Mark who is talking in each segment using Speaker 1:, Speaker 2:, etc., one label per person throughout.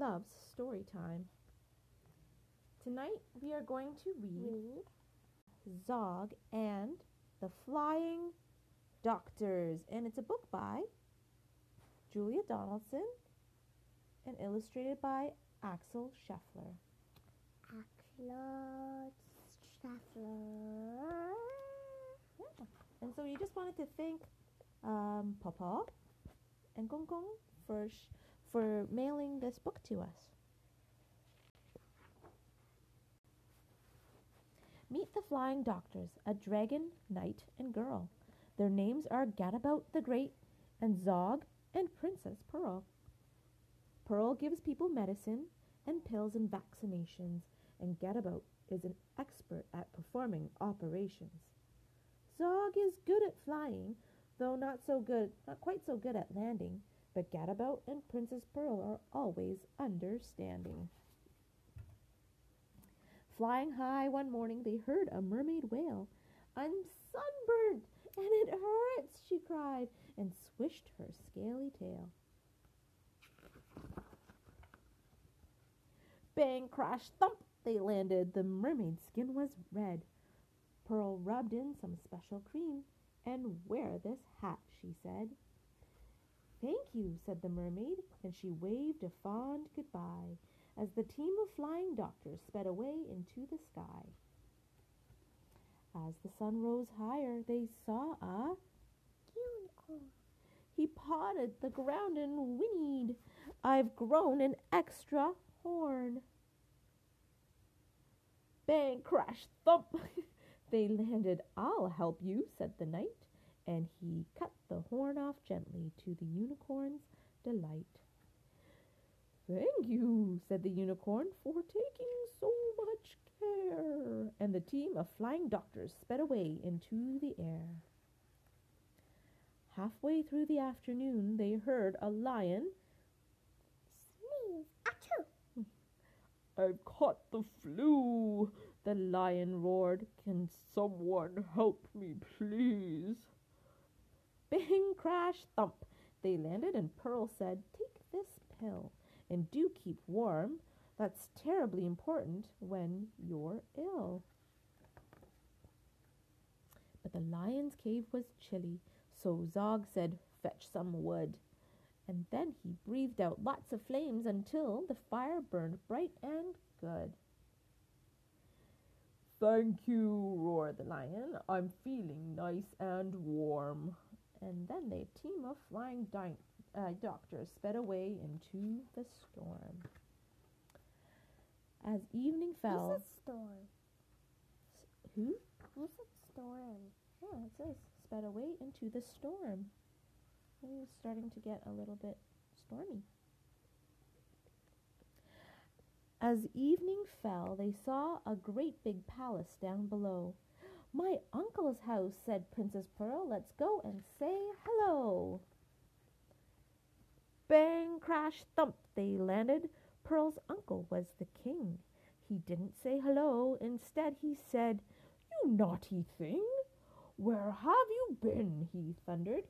Speaker 1: loves story time. Tonight we are going to read
Speaker 2: Read.
Speaker 1: Zog and the Flying Doctors, and it's a book by Julia Donaldson and illustrated by Axel Scheffler.
Speaker 2: Axel Scheffler.
Speaker 1: Yeah. And so we just wanted to thank um, Poh Poh and Gong Gong for for mailing this book to us. Meet the Flying Doctors, a dragon, knight, and girl. Their names are Gadabout the Great and Zog and Princess Pearl. Pearl gives people medicine and pills and vaccinations, and Gadabout is an expert at performing operations. Zog is good at flying, though not so good, not quite so good at landing, but Gadabout and Princess Pearl are always understanding. Flying high one morning, they heard a mermaid wail. I'm sunburned, and it hurts, she cried, and swished her scaly tail. Bang, crash, thump, they landed. The mermaid's skin was red. Pearl rubbed in some special cream. And wear this hat, she said. Thank you, said the mermaid, and she waved a fond goodbye as the team of flying doctors sped away into the sky. As the sun rose higher, they saw a
Speaker 2: Unicorn.
Speaker 1: he pawed the ground and whinnied, I've grown an extra horn. Bang, crash, thump. they landed. I'll help you, said the knight, and he cut the horn off gently to the unicorn's delight. Thank you, said the unicorn, for taking so much care. And the team of flying doctors sped away into the air. Halfway through the afternoon, they heard a lion.
Speaker 2: Sneeze. Achoo.
Speaker 1: I've caught the flu, the lion roared. Can someone help me, please? Bang, crash, thump. They landed, and Pearl said, Take this pill and do keep warm. That's terribly important when you're ill. But the lion's cave was chilly, so Zog said, Fetch some wood. And then he breathed out lots of flames until the fire burned bright and good. Thank you, roared the lion. I'm feeling nice and warm. And then the team of flying di- uh, doctors sped away into the storm. As evening fell,
Speaker 2: Who's a storm?
Speaker 1: who?
Speaker 2: Who's a storm?
Speaker 1: Oh, it says sped away into the storm. It was starting to get a little bit stormy. As evening fell, they saw a great big palace down below. My uncle's house, said Princess Pearl. Let's go and say hello. Bang, crash, thump, they landed. Pearl's uncle was the king. He didn't say hello. Instead, he said, You naughty thing. Where have you been? he thundered.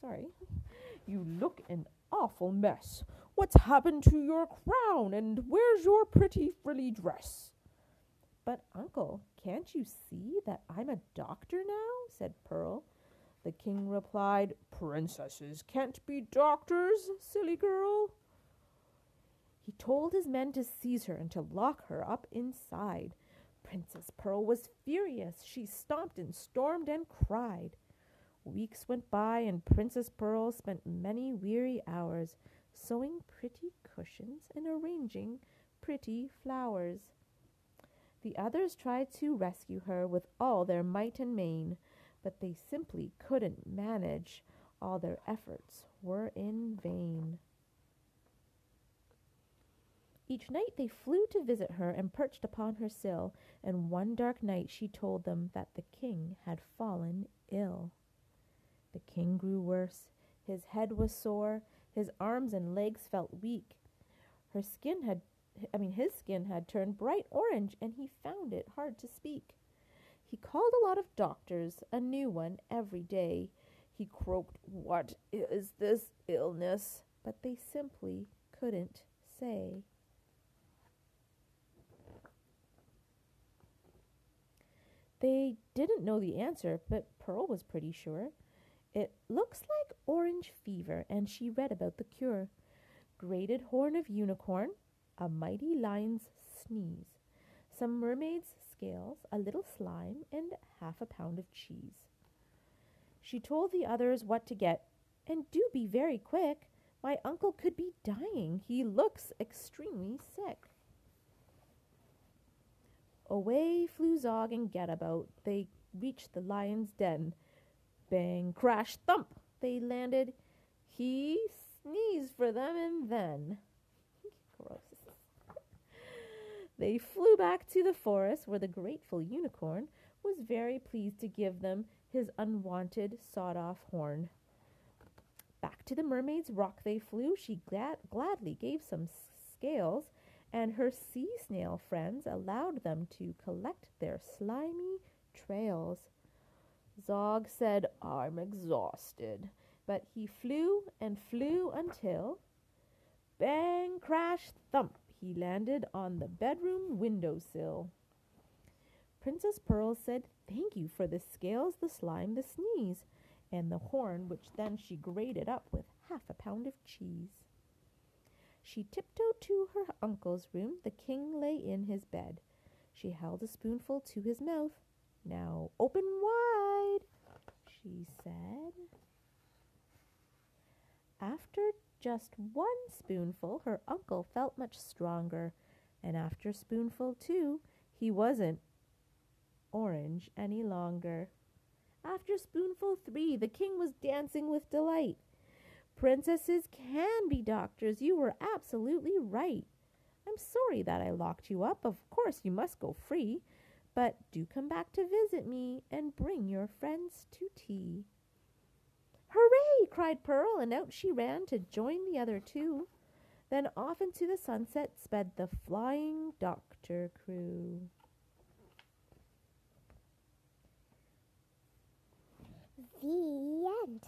Speaker 1: Sorry. You look an awful mess. What's happened to your crown, and where's your pretty frilly dress? But, uncle, can't you see that I'm a doctor now? said Pearl. The king replied, Princesses can't be doctors, silly girl. He told his men to seize her and to lock her up inside. Princess Pearl was furious. She stomped and stormed and cried. Weeks went by, and Princess Pearl spent many weary hours sewing pretty cushions and arranging pretty flowers. The others tried to rescue her with all their might and main, but they simply couldn't manage. All their efforts were in vain. Each night they flew to visit her and perched upon her sill, and one dark night she told them that the king had fallen ill. The king grew worse. His head was sore, his arms and legs felt weak. Her skin had I mean his skin had turned bright orange and he found it hard to speak. He called a lot of doctors, a new one every day. He croaked, "What is this illness?" but they simply couldn't say. They didn't know the answer, but Pearl was pretty sure. It looks like orange fever, and she read about the cure. Grated horn of unicorn, a mighty lion's sneeze, some mermaid's scales, a little slime, and half a pound of cheese. She told the others what to get, and do be very quick. My uncle could be dying. He looks extremely sick. Away flew Zog and Gadabout. They reached the lion's den. Bang, crash, thump! They landed. He sneezed for them, and then. Gross. They flew back to the forest where the grateful unicorn was very pleased to give them his unwanted sawed off horn. Back to the mermaid's rock they flew. She glad- gladly gave some scales, and her sea snail friends allowed them to collect their slimy trails. Zog said, I'm exhausted. But he flew and flew until bang, crash, thump, he landed on the bedroom windowsill. Princess Pearl said, Thank you for the scales, the slime, the sneeze, and the horn, which then she grated up with half a pound of cheese. She tiptoed to her uncle's room. The king lay in his bed. She held a spoonful to his mouth. Now open wide, she said. After just one spoonful, her uncle felt much stronger, and after spoonful two, he wasn't orange any longer. After spoonful three, the king was dancing with delight. Princesses can be doctors. You were absolutely right. I'm sorry that I locked you up. Of course, you must go free. But do come back to visit me and bring your friends to tea. Hooray! cried Pearl, and out she ran to join the other two. Then off into the sunset sped the flying doctor crew.
Speaker 2: The end.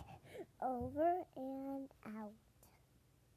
Speaker 2: Over and out.